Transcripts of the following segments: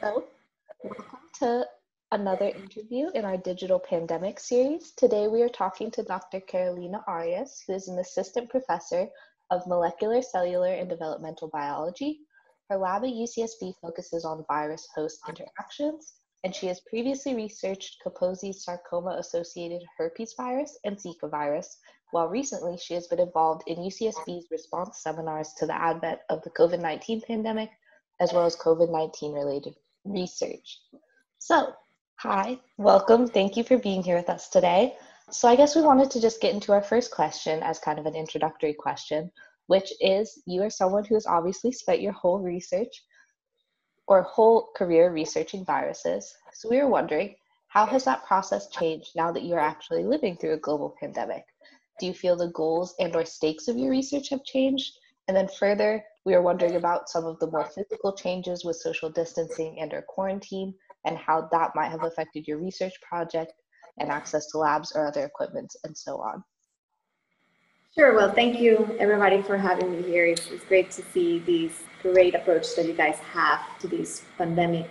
So, welcome to another interview in our digital pandemic series. Today we are talking to Dr. Carolina Arias, who is an assistant professor of molecular, cellular, and developmental biology. Her lab at UCSB focuses on virus host interactions, and she has previously researched Kaposi's sarcoma associated herpes virus and Zika virus, while recently she has been involved in UCSB's response seminars to the advent of the COVID 19 pandemic, as well as COVID 19 related research. So, hi, welcome. Thank you for being here with us today. So, I guess we wanted to just get into our first question as kind of an introductory question, which is you are someone who has obviously spent your whole research or whole career researching viruses. So, we were wondering how has that process changed now that you're actually living through a global pandemic? Do you feel the goals and or stakes of your research have changed? And then further, we are wondering about some of the more physical changes with social distancing and or quarantine and how that might have affected your research project and access to labs or other equipment and so on. Sure. Well, thank you everybody for having me here. It's, it's great to see these great approach that you guys have to this pandemic.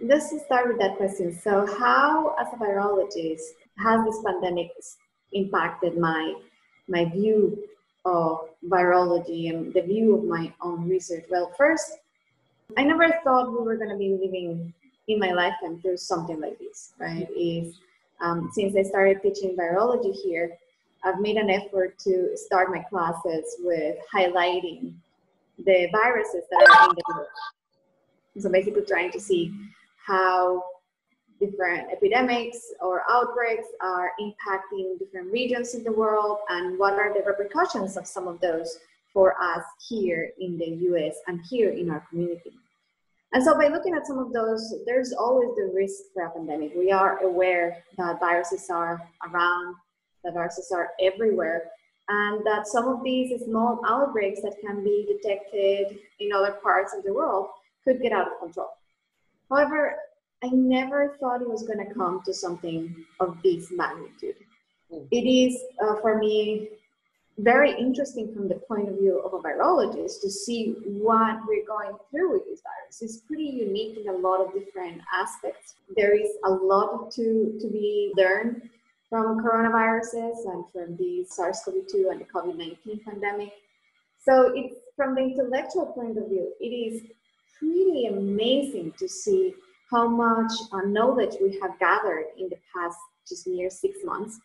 Let's start with that question. So, how, as a virologist, has this pandemic impacted my my view of virology and the view of my own research? Well, first, I never thought we were going to be living in my lifetime through something like this, right? Is um, since I started teaching virology here, I've made an effort to start my classes with highlighting the viruses that are in the world. So basically, trying to see how different epidemics or outbreaks are impacting different regions in the world and what are the repercussions of some of those for us here in the US and here in our community. And so by looking at some of those, there's always the risk for a pandemic. We are aware that viruses are around, that viruses are everywhere, and that some of these small outbreaks that can be detected in other parts of the world could get out of control. However, I never thought it was going to come to something of this magnitude. Mm. It is, uh, for me, very interesting from the point of view of a virologist to see what we're going through with this virus. It's pretty unique in a lot of different aspects. There is a lot to, to be learned from coronaviruses and from the SARS-CoV-2 and the COVID-19 pandemic. So it's from the intellectual point of view, it is pretty amazing to see how much uh, knowledge we have gathered in the past just near six months.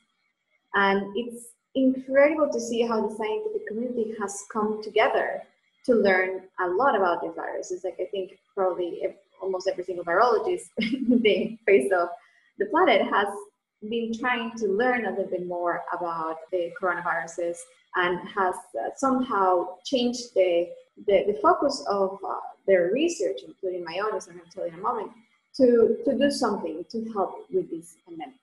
And it's incredible to see how the scientific community has come together to learn a lot about the virus. It's like I think probably almost every single virologist in the face of the planet has been trying to learn a little bit more about the coronaviruses and has uh, somehow changed the, the, the focus of uh, their research, including my own, as I'm going to tell you in a moment, to, to do something to help with this pandemic.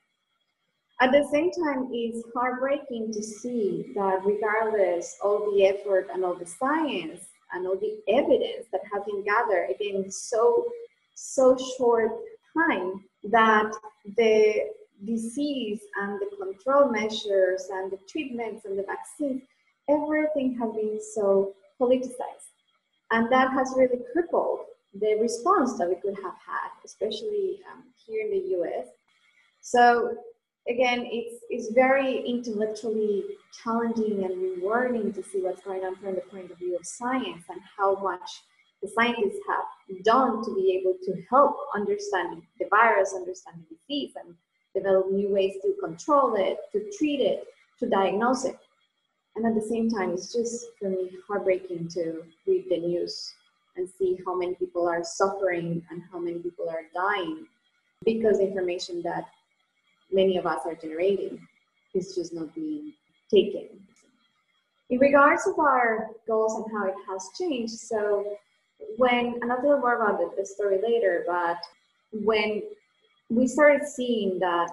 At the same time, it's heartbreaking to see that regardless all the effort and all the science and all the evidence that has been gathered in so so short time that the disease and the control measures and the treatments and the vaccines, everything has been so politicized. And that has really crippled the response that we could have had, especially um, here in the US. So again, it's, it's very intellectually challenging and rewarding to see what's going on from the point of view of science and how much the scientists have done to be able to help understand the virus, understand the disease, and develop new ways to control it, to treat it, to diagnose it. And at the same time, it's just for me heartbreaking to read the news and see how many people are suffering and how many people are dying because information that many of us are generating is just not being taken. In regards of our goals and how it has changed, so when, and I'll tell more about the, the story later, but when we started seeing that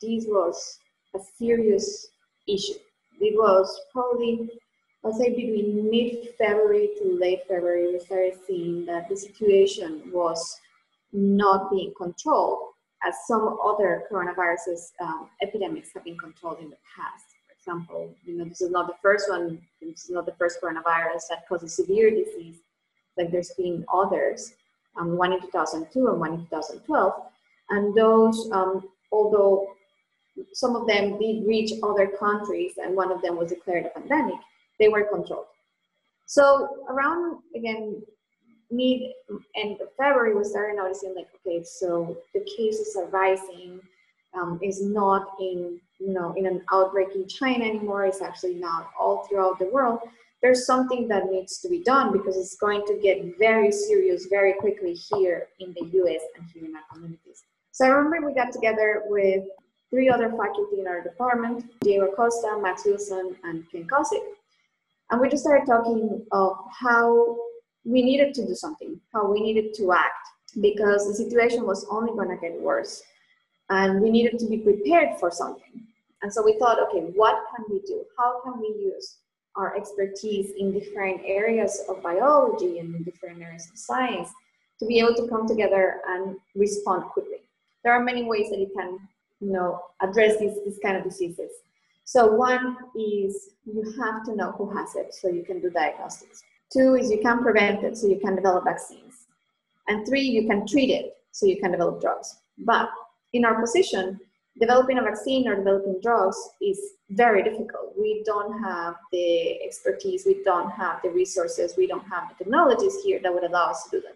this was a serious issue, it was probably I'll say between mid-February to late February, we started seeing that the situation was not being controlled as some other coronaviruses um, epidemics have been controlled in the past. For example, you know, this is not the first one, this is not the first coronavirus that causes severe disease, like there's been others. um, one in 2002 and one in 2012. And those, um, although some of them did reach other countries and one of them was declared a pandemic, they were controlled. So around, again, mid end of February, we started noticing like, okay, so the cases are rising. Um, is not in you know in an outbreak in China anymore. It's actually now all throughout the world. There's something that needs to be done because it's going to get very serious very quickly here in the U.S. and here in our communities. So I remember we got together with three other faculty in our department, Diego Acosta, Max Wilson, and Ken Kosik. And we just started talking of how we needed to do something, how we needed to act, because the situation was only going to get worse. And we needed to be prepared for something. And so we thought, okay, what can we do? How can we use our expertise in different areas of biology and in different areas of science to be able to come together and respond quickly? There are many ways that you can, you know, address these, these kind of diseases. So one is you have to know who has it so you can do diagnostics. Two is you can prevent it so you can develop vaccines. And three, you can treat it so you can develop drugs. But in our position, developing a vaccine or developing drugs is very difficult. We don't have the expertise, we don't have the resources, we don't have the technologies here that would allow us to do them.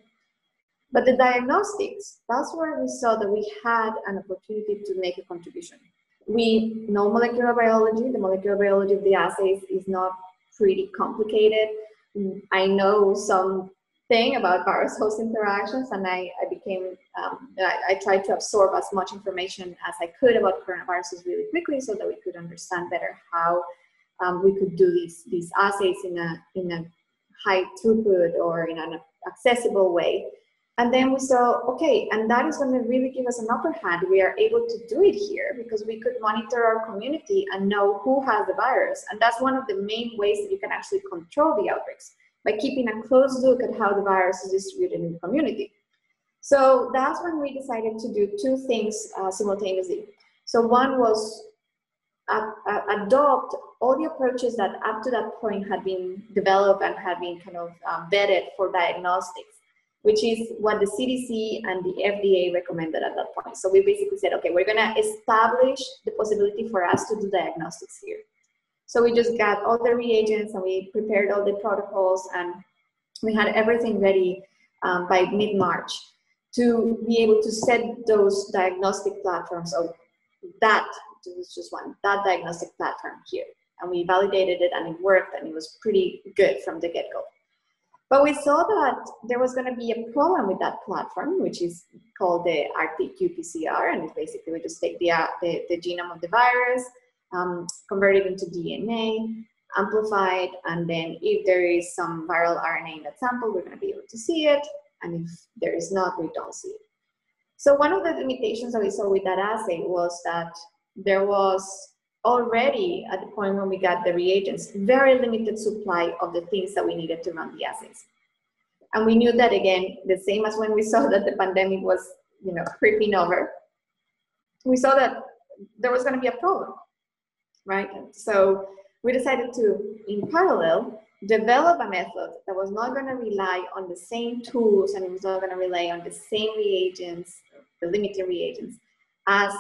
But the diagnostics, that's where we saw that we had an opportunity to make a contribution. We know molecular biology, the molecular biology of the assays is not pretty complicated. I know some thing about virus host interactions and I, I became, um, I, I, tried to absorb as much information as I could about coronaviruses really quickly so that we could understand better how um, we could do these, these assays in a, in a high throughput or in an accessible way. And then we saw, okay, and that is going to really give us an upper hand. We are able to do it here because we could monitor our community and know who has the virus. And that's one of the main ways that you can actually control the outbreaks by keeping a close look at how the virus is distributed in the community. So that's when we decided to do two things uh, simultaneously. So one was uh, uh, adopt all the approaches that up to that point had been developed and had been kind of um, vetted for diagnostics which is what the CDC and the FDA recommended at that point. So we basically said, okay, we're gonna establish the possibility for us to do diagnostics here. So we just got all the reagents and we prepared all the protocols and we had everything ready um, by mid-March to be able to set those diagnostic platforms. So that was just one, that diagnostic platform here. And we validated it and it worked and it was pretty good from the get-go. But we saw that there was going to be a problem with that platform, which is called the RT-qPCR, and basically we just take the, uh, the, the, genome of the virus, um, convert it into DNA, amplify it, and then if there is some viral RNA in that sample, we're going to be able to see it, and if there is not, we don't see it. So one of the limitations that we saw with that assay was that there was already at the point when we got the reagents, very limited supply of the things that we needed to run the assays. And we knew that again, the same as when we saw that the pandemic was, you know, creeping over, we saw that there was going to be a problem, right? So we decided to, in parallel, develop a method that was not going to rely on the same tools and it was not going to rely on the same reagents, the limited reagents, as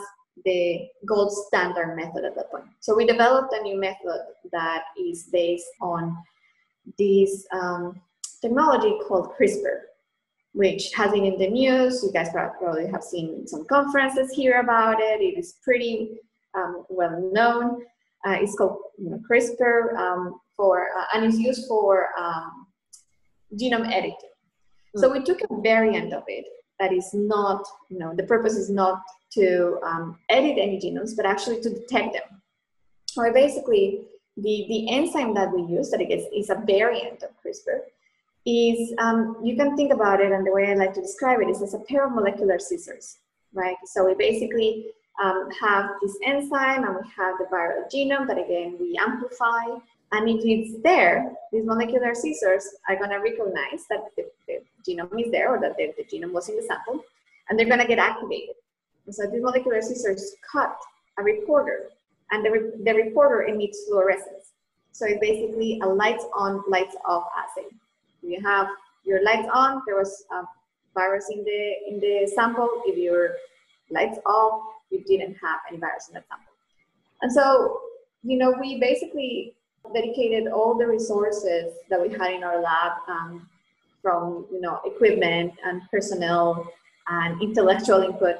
the gold standard method at that point. So we developed a new method that is based on this um, technology called CRISPR, which has been in the news. You guys probably have seen some conferences here about it. It is pretty um, well known. Uh, it's called you know, CRISPR um, for, uh, and it's used for um, genome editing. Mm. So we took a variant of it that is not, you know, the purpose is not to um, edit any genomes, but actually to detect them. Or basically, the, the enzyme that we use, that is, is a variant of CRISPR, is um, you can think about it, and the way I like to describe it is as a pair of molecular scissors, right? So we basically um, have this enzyme and we have the viral genome that again we amplify. And if it's there, these molecular scissors are going to recognize that the, the, genome is there or that the, the genome was in the sample, and they're going to get activated. So these molecular scissors cut a reporter, and the, re the reporter emits fluorescence. So it's basically a lights on, lights off assay. You have your lights on, there was a virus in the in the sample. If your lights off, you didn't have any virus in that sample. And so, you know, we basically dedicated all the resources that we had in our lab um, from, you know, equipment and personnel and intellectual input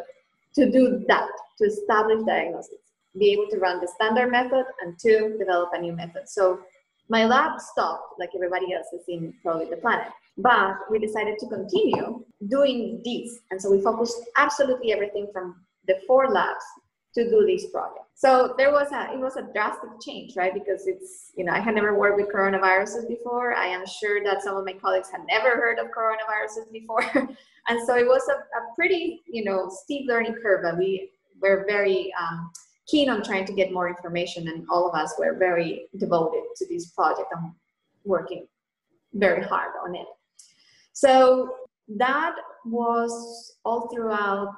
to do that, to establish diagnosis, be able to run the standard method and to develop a new method. So my lab stopped like everybody else is in probably the planet. But we decided to continue doing this. And so we focused absolutely everything from the four labs to do this project. So there was a it was a drastic change, right? Because it's you know I had never worked with coronaviruses before. I am sure that some of my colleagues had never heard of coronaviruses before, and so it was a, a pretty you know steep learning curve. And we were very um, keen on trying to get more information, and all of us were very devoted to this project and working very hard on it. So that was all throughout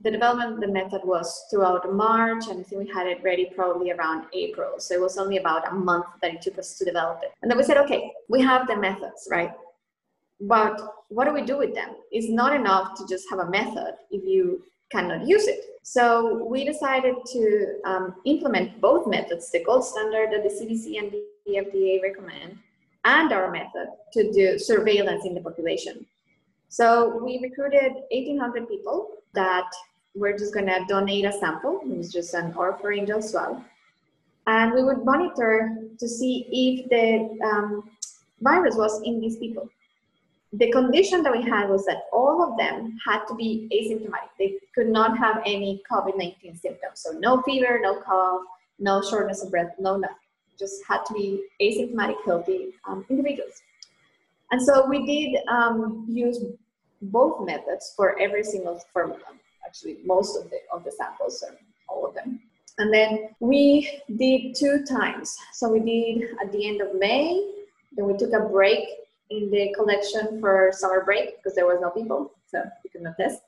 the development of the method was throughout March, and I think we had it ready probably around April. So it was only about a month that it took us to develop it. And then we said, okay, we have the methods, right? But what do we do with them? It's not enough to just have a method if you cannot use it. So we decided to um, implement both methods, the gold standard that the CDC and the FDA recommend, and our method to do surveillance in the population. So we recruited 1,800 people that we're just going to donate a sample. It was just an oropharyngeal swab. And we would monitor to see if the um, virus was in these people. The condition that we had was that all of them had to be asymptomatic. They could not have any COVID 19 symptoms. So, no fever, no cough, no shortness of breath, no nothing. Just had to be asymptomatic, healthy um, individuals. And so we did um, use both methods for every single formula actually most of the of the samples or all of them. And then we did two times. So we did at the end of May, then we took a break in the collection for summer break because there was no people, so we could not test.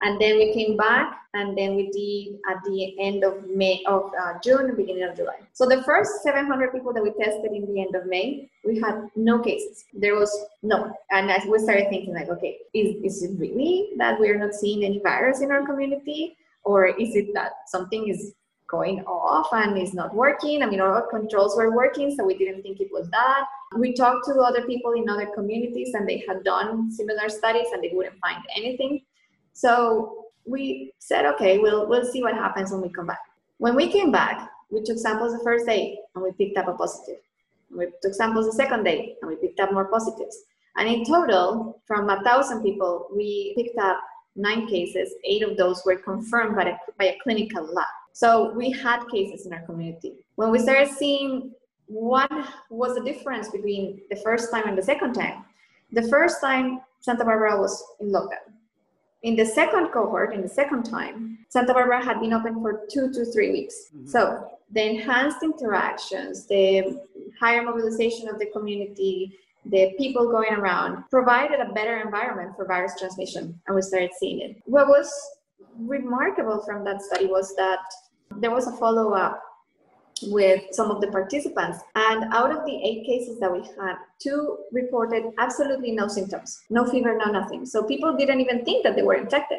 And then we came back, and then we did at the end of May of uh, June, beginning of July. So the first 700 people that we tested in the end of May, we had no cases. There was no, and as we started thinking like, okay, is is it really that we are not seeing any virus in our community, or is it that something is going off and it's not working? I mean, our controls were working, so we didn't think it was that. We talked to other people in other communities, and they had done similar studies, and they wouldn't find anything. So we said, okay, we'll, we'll see what happens when we come back. When we came back, we took samples the first day and we picked up a positive. We took samples the second day and we picked up more positives. And in total, from a thousand people, we picked up nine cases. Eight of those were confirmed by a, by a clinical lab. So we had cases in our community. When we started seeing what was the difference between the first time and the second time, the first time Santa Barbara was in lockdown. In the second cohort, in the second time, Santa Barbara had been open for two to three weeks. Mm-hmm. So the enhanced interactions, the higher mobilization of the community, the people going around provided a better environment for virus transmission, and we started seeing it. What was remarkable from that study was that there was a follow up with some of the participants. And out of the eight cases that we had, two reported absolutely no symptoms, no fever, no nothing. So people didn't even think that they were infected.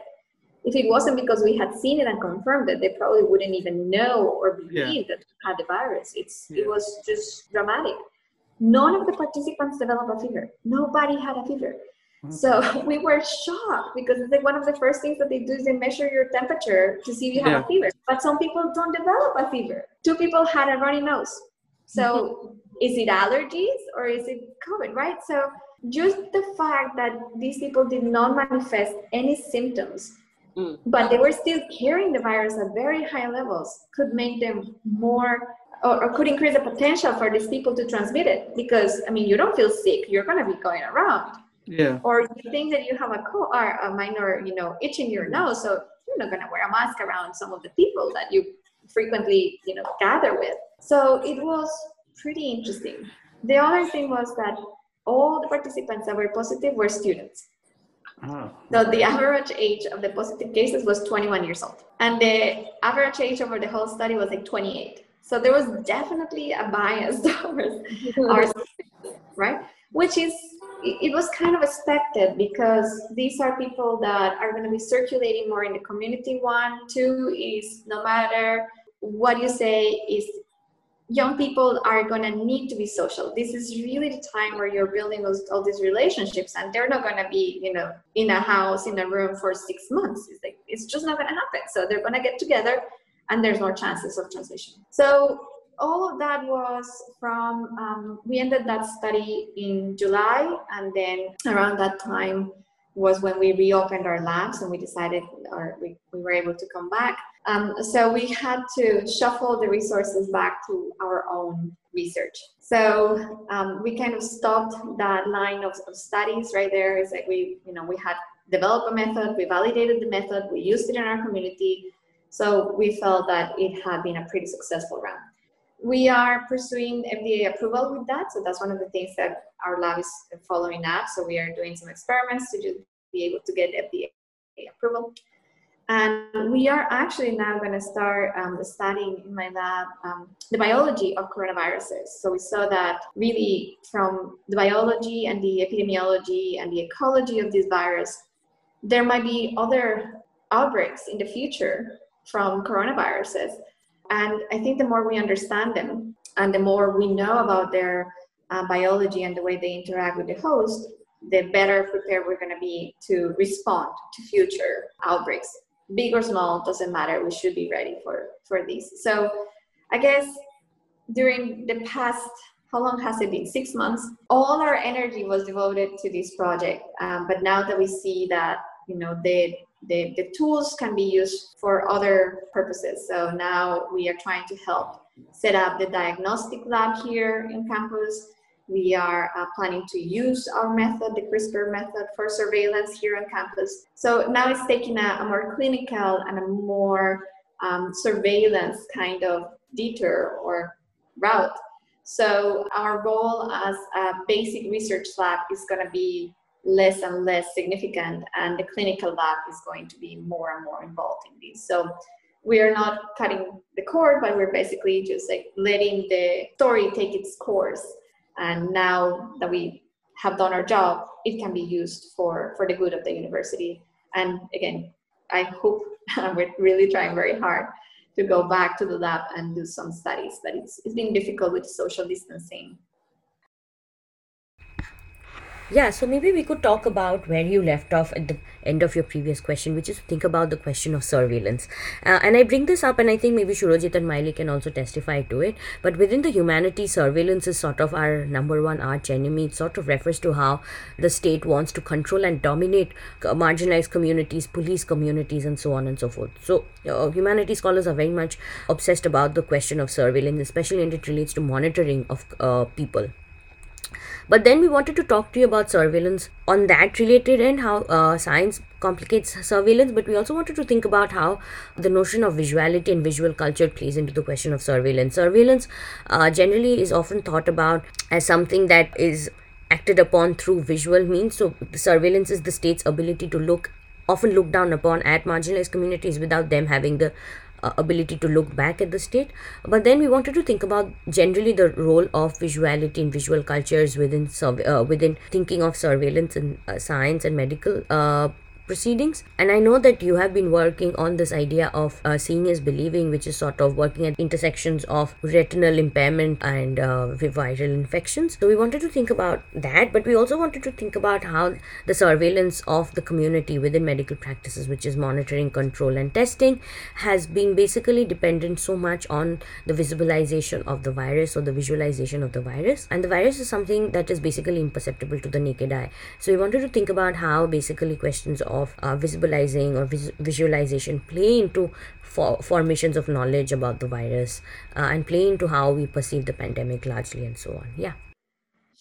If it wasn't because we had seen it and confirmed it, they probably wouldn't even know or believe yeah. that had the virus. It's yeah. it was just dramatic. None of the participants developed a fever. Nobody had a fever. So we were shocked because it's like one of the first things that they do is they measure your temperature to see if you have yeah. a fever. But some people don't develop a fever. Two people had a runny nose. So mm-hmm. is it allergies or is it COVID, right? So just the fact that these people did not manifest any symptoms, mm. but they were still carrying the virus at very high levels could make them more or, or, could increase the potential for these people to transmit it because I mean you don't feel sick, you're gonna be going around. Yeah. Or you think that you have a cold or a minor, you know, itch in your nose, so you're not gonna wear a mask around some of the people that you frequently, you know, gather with. So it was pretty interesting. The other thing was that all the participants that were positive were students. Oh. So the average age of the positive cases was 21 years old, and the average age over the whole study was like 28. So there was definitely a bias towards our students, right? Which is it, was kind of expected because these are people that are going to be circulating more in the community. One, two is no matter what you say is young people are going to need to be social. This is really the time where you're building those, all these relationships and they're not going to be you know in a house in a room for six months. It's like it's just not going to happen. So they're going to get together and there's more chances of transmission so all of that was from um, we ended that study in july and then around that time was when we reopened our labs and we decided or we, we were able to come back um, so we had to shuffle the resources back to our own research. So um, we kind of stopped that line of, of studies right there. Is like we, you know, we had developed a method, we validated the method, we used it in our community. So we felt that it had been a pretty successful round. We are pursuing FDA approval with that. So that's one of the things that our lab is following up. So we are doing some experiments to be able to get FDA approval. And we are actually now going to start um, studying in my lab um, the biology of coronaviruses. So we saw that really from the biology and the epidemiology and the ecology of this virus, there might be other outbreaks in the future from coronaviruses. And I think the more we understand them and the more we know about their uh, biology and the way they interact with the host, the better prepared we're going to be to respond to future outbreaks. Big or small doesn't matter. We should be ready for for these so i guess during the past how long has it been? Six months. All our energy was devoted to this project um, but now that we see that you know the, the the tools can be used for other purposes so now we are trying to help set up the diagnostic lab here in campus we are uh, planning to use our method, the CRISPR method, for surveillance here on campus. So now it's taking a, a more clinical and a more um, surveillance kind of detour or route. So our goal as a basic research lab is going to be less and less significant, and the clinical lab is going to be more and more involved in this. So we are not cutting the cord, but we're basically just like letting the story take its course. And now that we have done our job it can be used for for the good of the university. And again i hope we're really trying very hard to go back to the lab and do some studies but it's, it's been difficult with social distancing yeah, so maybe we could talk about where you left off at the end of your previous question, which is think about the question of surveillance. Uh, and I bring this up, and I think maybe Shurojit and Miley can also testify to it. But within the humanities, surveillance is sort of our number one arch enemy. It sort of refers to how the state wants to control and dominate marginalized communities, police communities, and so on and so forth. So, uh, humanities scholars are very much obsessed about the question of surveillance, especially when it relates to monitoring of uh, people. But then we wanted to talk to you about surveillance on that related and how uh, science complicates surveillance, but we also wanted to think about how the notion of visuality and visual culture plays into the question of surveillance. Surveillance uh, generally is often thought about as something that is acted upon through visual means. So, surveillance is the state's ability to look often look down upon at marginalized communities without them having the uh, ability to look back at the state. But then we wanted to think about generally the role of visuality in visual cultures within uh, within thinking of surveillance and uh, science and medical uh, proceedings. And I know that you have been working on this idea of uh, seeing is believing, which is sort of working at intersections of retinal impairment and uh, viral infections. So we wanted to think about that, but we also wanted to think about how the surveillance of the community within medical practices, which is monitoring, control, and testing, has been basically dependent so much on the visibilization of the virus or the visualization of the virus. And the virus is something that is basically imperceptible to the naked eye. So we wanted to think about how basically questions of of uh, visibilizing or vis- visualization play into for- formations of knowledge about the virus uh, and play into how we perceive the pandemic largely and so on. Yeah.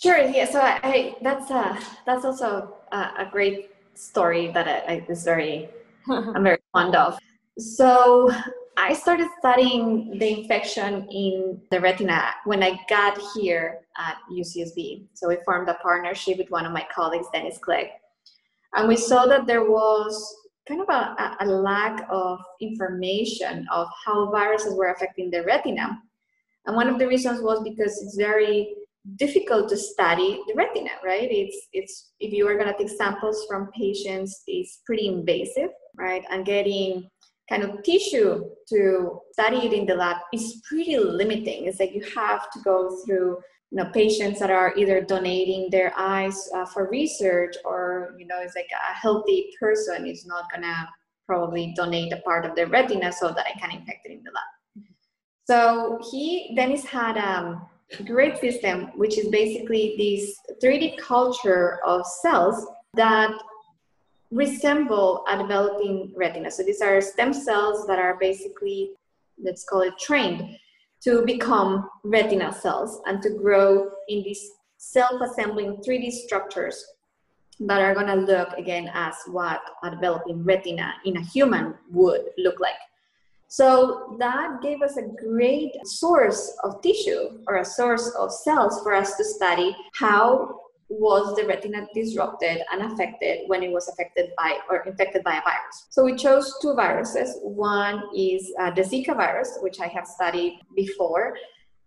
Sure. Yeah. So I, I that's uh that's also a, a great story that I, I was very i'm very fond of. So I started studying the infection in the retina when I got here at UCSB. So we formed a partnership with one of my colleagues, Dennis Clegg, and we saw that there was kind of a, a lack of information of how viruses were affecting the retina. And one of the reasons was because it's very difficult to study the retina, right? It's it's if you are going to take samples from patients, it's pretty invasive, right? And getting kind of tissue to study it in the lab is pretty limiting. It's like you have to go through you know patients that are either donating their eyes uh, for research or you know it's like a healthy person is not gonna probably donate a part of their retina so that I can infect it in the lab. So he Dennis had a great system which is basically this 3D culture of cells that resemble a developing retina. So these are stem cells that are basically let's call it trained to become retina cells and to grow in these self-assembling 3D structures that are going to look again as what a developing retina in a human would look like. So that gave us a great source of tissue or a source of cells for us to study how was the retina disrupted and affected when it was affected by or infected by a virus. So we chose two viruses. One is uh, the Zika virus, which I have studied before.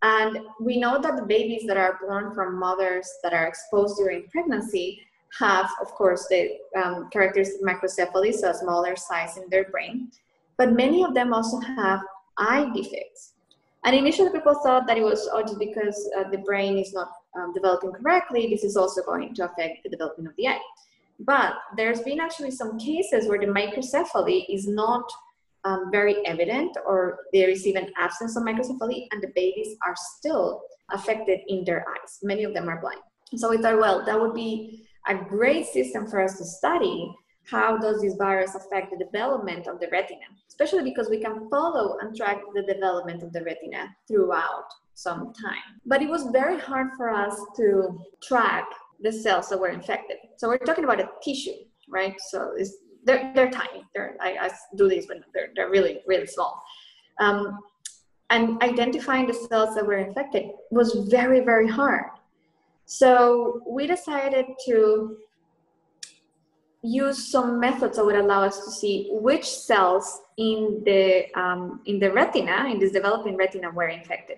And we know that the babies that are born from mothers that are exposed during pregnancy have, of course, the um, characteristic microcephaly, so a smaller size in their brain. But many of them also have eye defects. And initially, people thought that it was oh, just because uh, the brain is not um, developing correctly, this is also going to affect the development of the eye. But there's been actually some cases where the microcephaly is not um, very evident, or there is even absence of microcephaly, and the babies are still affected in their eyes. Many of them are blind. So we thought, well, that would be a great system for us to study how does this virus affect the development of the retina, especially because we can follow and track the development of the retina throughout some time. But it was very hard for us to track the cells that were infected. So we're talking about a tissue, right? So they're, they're tiny. They're, I, I do these, but they're, they're really, really small. Um, and identifying the cells that were infected was very, very hard. So we decided to use some methods that would allow us to see which cells in the um, in the retina, in this developing retina, were infected.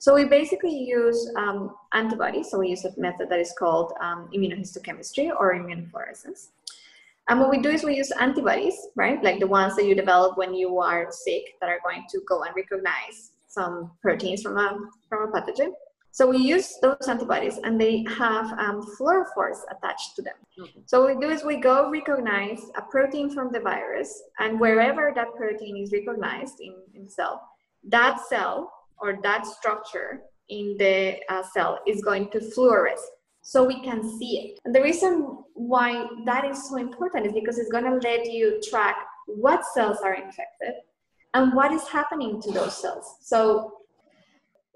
So we basically use um, antibodies. So we use a method that is called um, immunohistochemistry or immunofluorescence. And what we do is we use antibodies, right? Like the ones that you develop when you are sick that are going to go and recognize some proteins from a, from a pathogen. So we use those antibodies and they have um, fluorophores attached to them. Okay. So what we do is we go recognize a protein from the virus and wherever that protein is recognized in, in the cell, that cell or that structure in the uh, cell is going to fluoresce so we can see it. And the reason why that is so important is because it's going to let you track what cells are infected and what is happening to those cells. So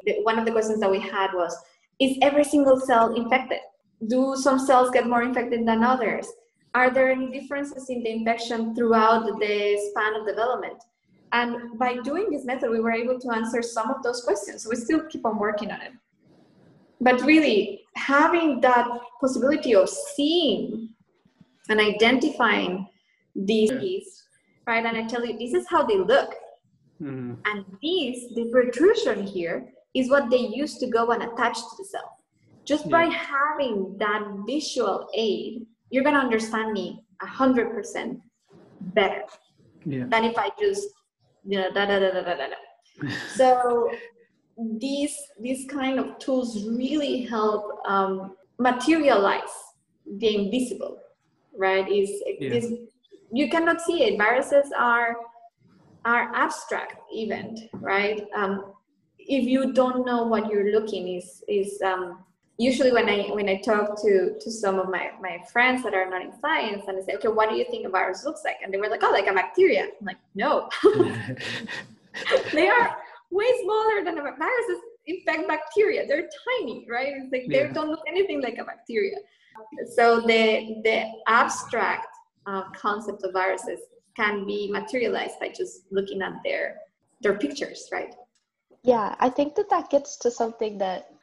the, one of the questions that we had was, is every single cell infected? Do some cells get more infected than others? Are there any differences in the infection throughout the span of development? And by doing this method, we were able to answer some of those questions. So we still keep on working on it. But really, having that possibility of seeing and identifying these, right? And I tell you, this is how they look. Mm-hmm. And this, the protrusion here, is what they use to go and attach to the cell. Just yeah. by having that visual aid, you're going to understand me 100% better yeah. than if I just you know, da da da da da da. so these these kind of tools really help um, materialize the invisible, right? Is yeah. is you cannot see it. Viruses are are abstract event, right? Um, if you don't know what you're looking is is um, usually when I when I talk to to some of my my friends that are not in science and I say, okay, what do you think a virus looks like? And they were like, oh, like a bacteria. I'm like, no, they are way smaller than a viruses. In fact, bacteria they're tiny, right? It's like yeah. they don't look anything like a bacteria. So the the abstract uh, concept of viruses can be materialized by just looking at their their pictures, right? Yeah, I think that that gets to something that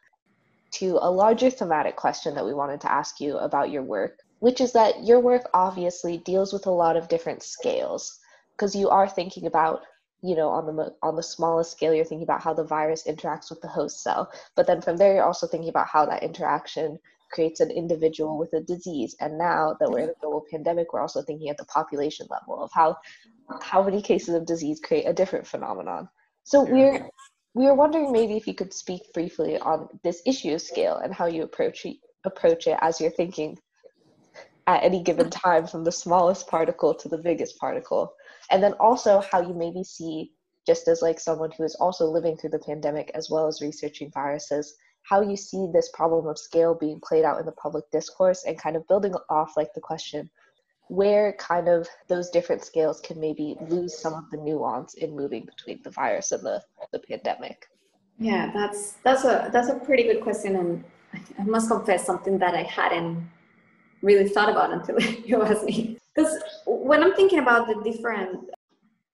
to a larger thematic question that we wanted to ask you about your work, which is that your work obviously deals with a lot of different scales because you are thinking about you know on the on the smallest scale you're thinking about how the virus interacts with the host cell but then from there you're also thinking about how that interaction creates an individual with a disease. And now that we're in a global pandemic we're also thinking at the population level of how how many cases of disease create a different phenomenon. So we're we were wondering maybe if you could speak briefly on this issue of scale and how you approach it, approach it as you're thinking at any given time from the smallest particle to the biggest particle. And then also how you maybe see just as like someone who is also living through the pandemic as well as researching viruses how you see this problem of scale being played out in the public discourse and kind of building off like the question where kind of those different scales can maybe lose some of the nuance in moving between the virus and the, the pandemic yeah that's that's a that's a pretty good question and i must confess something that i hadn't really thought about until you asked me because when i'm thinking about the different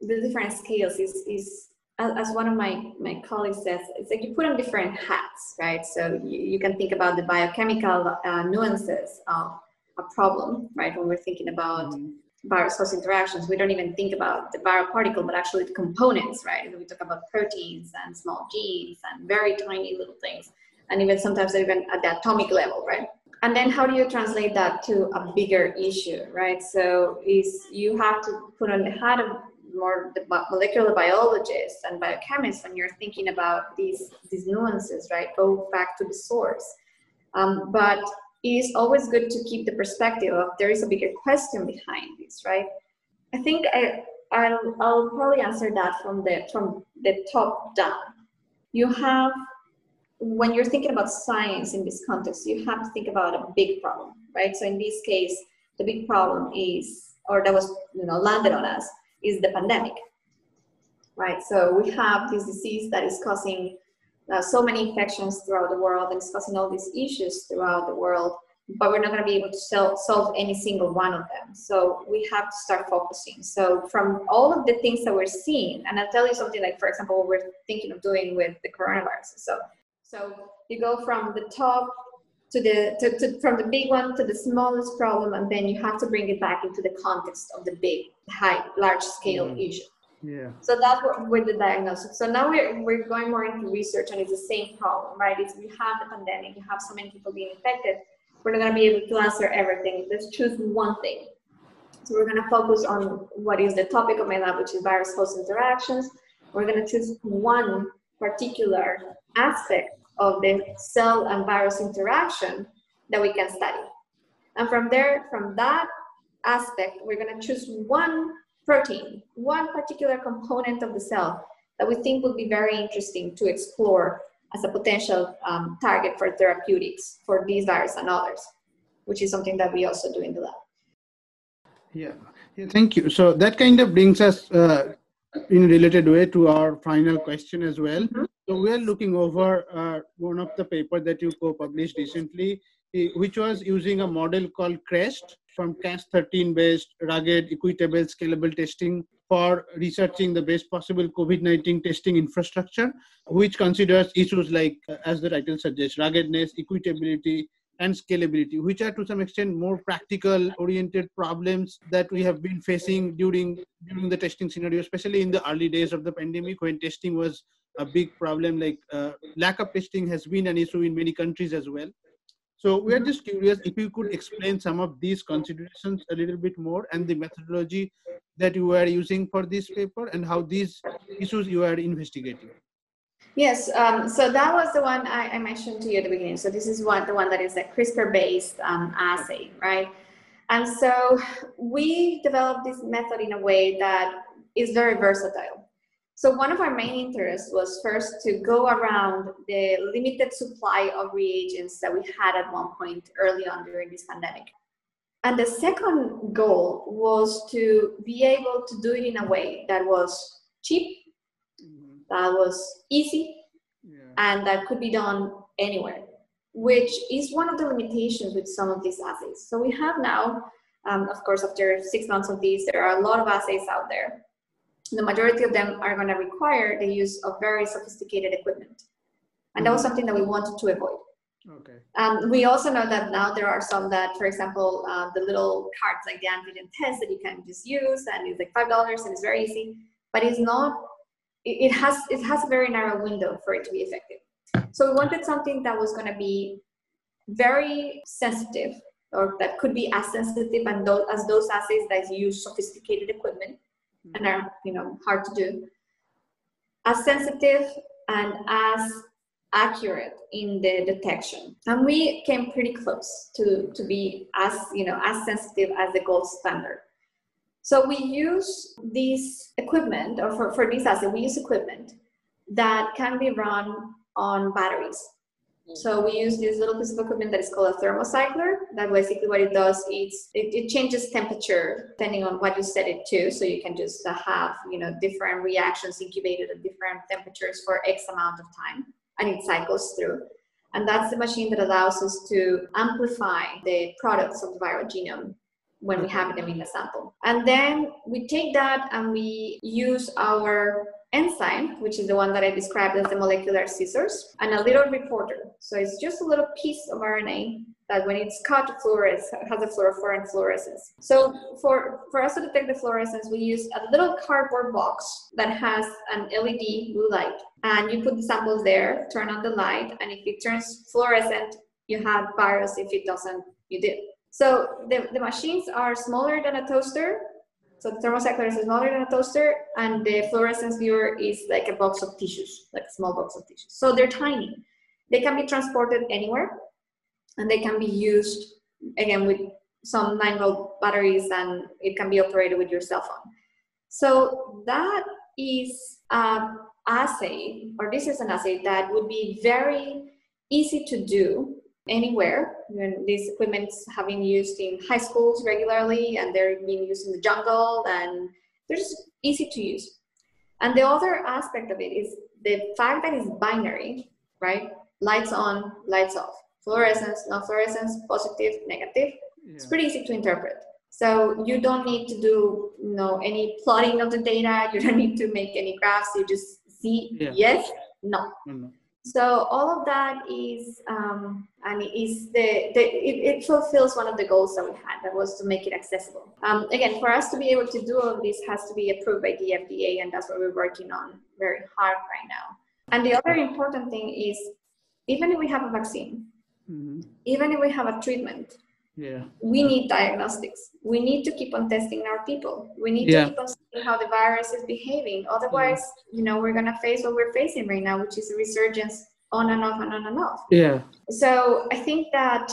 the different scales is is as one of my, my colleagues says, it's like you put on different hats, right? So you, you can think about the biochemical uh, nuances of a problem, right? When we're thinking about mm-hmm. virus host interactions, we don't even think about the viral particle, but actually the components, right? we talk about proteins and small genes and very tiny little things, and even sometimes even at the atomic level, right? And then how do you translate that to a bigger issue, right? So is you have to put on the hat of more the molecular biologists and biochemists when you're thinking about these these nuances, right? Go back to the source. Um, but it is always good to keep the perspective of there is a bigger question behind this, right? I think I, I'll, I'll probably answer that from the from the top down. You have when you're thinking about science in this context, you have to think about a big problem, right? So in this case, the big problem is, or that was you know landed on us, is the pandemic, right? So we have this disease that is causing uh, so many infections throughout the world and it's causing all these issues throughout the world, but we're not going to be able to sell, solve any single one of them. So we have to start focusing. So from all of the things that we're seeing, and I'll tell you something like, for example, what we're thinking of doing with the coronavirus. So, so you go from the top to the to, to, from the big one to the smallest problem and then you have to bring it back into the context of the big high large scale mm. issue yeah. So that's what with the diagnosis. So now we're, we're going more into research and it's the same problem right? It's we have the pandemic you have so many people being infected. We're not going to be able to answer everything. Let's choose one thing. So we're going to focus on what is the topic of my lab which is virus host interactions. We're going to choose one particular aspect of the cell and virus interaction that we can study. And from there, from that aspect, we're going to choose one protein, one particular component of the cell that we think would be very interesting to explore as a potential um, target for therapeutics for these virus and others, which is something that we also do in the lab. Yeah, yeah thank you. So that kind of brings us uh, in a related way to our final question as well. Mm-hmm. So we are looking over uh, one of the paper that you co-published recently, eh, which was using a model called CREST from Cas13 based rugged, equitable, scalable testing for researching the best possible COVID-19 testing infrastructure, which considers issues like, uh, as the title suggests, ruggedness, equitability, and scalability, which are to some extent more practical oriented problems that we have been facing during during the testing scenario, especially in the early days of the pandemic when testing was a big problem. Like uh, lack of testing has been an issue in many countries as well. So we are just curious if you could explain some of these considerations a little bit more and the methodology that you were using for this paper and how these issues you are investigating. Yes, um, so that was the one I, I, mentioned to you at the beginning. So this is one, the one that is a CRISPR-based um, assay, right? And so we developed this method in a way that is very versatile. So one of our main interests was first to go around the limited supply of reagents that we had at one point early on during this pandemic. And the second goal was to be able to do it in a way that was cheap that was easy yeah. and that could be done anywhere, which is one of the limitations with some of these assays. So we have now, um, of course, after six months of these, there are a lot of assays out there. The majority of them are going to require the use of very sophisticated equipment. And that was mm-hmm. something that we wanted to avoid. Okay. Um, we also know that now there are some that, for example, uh, the little cards like the antigen test that you can just use and it's like five dollars and it's very easy, but it's not it, it has it has a very narrow window for it to be effective. So we wanted something that was going to be very sensitive or that could be as sensitive and those, as those assays that use sophisticated equipment and are you know hard to do. As sensitive and as accurate in the detection. And we came pretty close to to be as you know as sensitive as the gold standard. So we use this equipment or for, for this assay we use equipment that can be run on batteries Mm-hmm. so we use this little piece of equipment that is called a thermocycler. That basically what it does is it, it changes temperature depending on what you set it to. So you can just have you know different reactions incubated at different temperatures for X amount of time, and it cycles through. And that's the machine that allows us to amplify the products of the viral genome when we mm-hmm. have them in a sample. And then we take that and we use our enzyme, which is the one that I described as the molecular scissors, and a little reporter. So it's just a little piece of RNA that when it's cut fluoresce has a fluorophore and fluorescence. So for, for us to detect the fluorescence, we use a little cardboard box that has an LED blue light. And you put the samples there, turn on the light, and if it turns fluorescent, you have virus. If it doesn't, you did. So the, the machines are smaller than a toaster, so the thermocycler is smaller than a toaster, and the fluorescence viewer is like a box of tissues, like a small box of tissues. So they're tiny. They can be transported anywhere, and they can be used again with some 9 volt batteries, and it can be operated with your cell phone. So that is an assay, or this is an assay that would be very easy to do anywhere. These equipments have been used in high schools regularly, and they're being used in the jungle, and they're just easy to use. And the other aspect of it is the fact that it's binary, right? Lights on, lights off, fluorescence, non-fluorescence, positive, negative. Yeah. It's pretty easy to interpret. So you don't need to do you know any plotting of the data. You don't need to make any graphs. You just see yeah. yes, no. Mm-hmm. So all of that is, um, and is the, the it, it, fulfills one of the goals that we had, that was to make it accessible. Um, again, for us to be able to do all of this has to be approved by the FDA, and that's what we're working on very hard right now. And the other important thing is, even if we have a vaccine, mm-hmm. even if we have a treatment, yeah. We need diagnostics. We need to keep on testing our people. We need yeah. to keep on seeing how the virus is behaving. Otherwise yeah. you know we're going to face what we're facing right now which is a resurgence on and off and on and off. Yeah. So i think that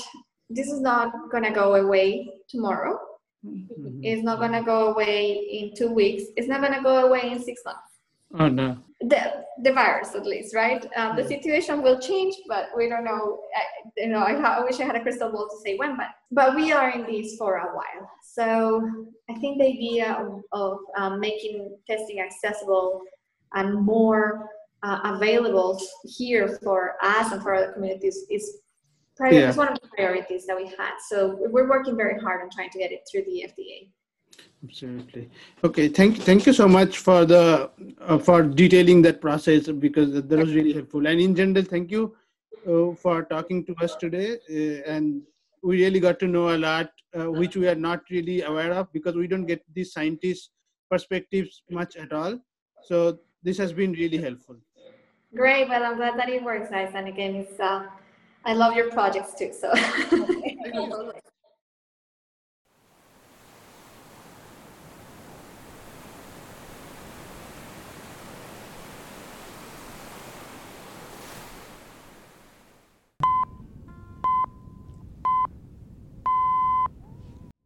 this is not going to go away tomorrow. Mm-hmm. it's not going to go away in two weeks. It's not going to go away in six months Oh no. The the virus, at least, right? Um, the situation will change, but we don't know. I, you know, I, I, wish I had a crystal ball to say when, but but we are in this for a while. So I think the idea of, of um, making testing accessible and more uh, available here for us and for other communities is yeah. one of the priorities that we had. So we're working very hard on trying to get it through the FDA. Absolutely. Okay. Thank thank you so much for the uh, for detailing that process because that was really helpful. And in general, thank you uh, for talking to us today. Uh, and we really got to know a lot, uh, which we are not really aware of because we don't get these scientists' perspectives much at all. So this has been really helpful. Great. Well, I'm glad that it works, guys. And again, it's uh, I love your projects too. So.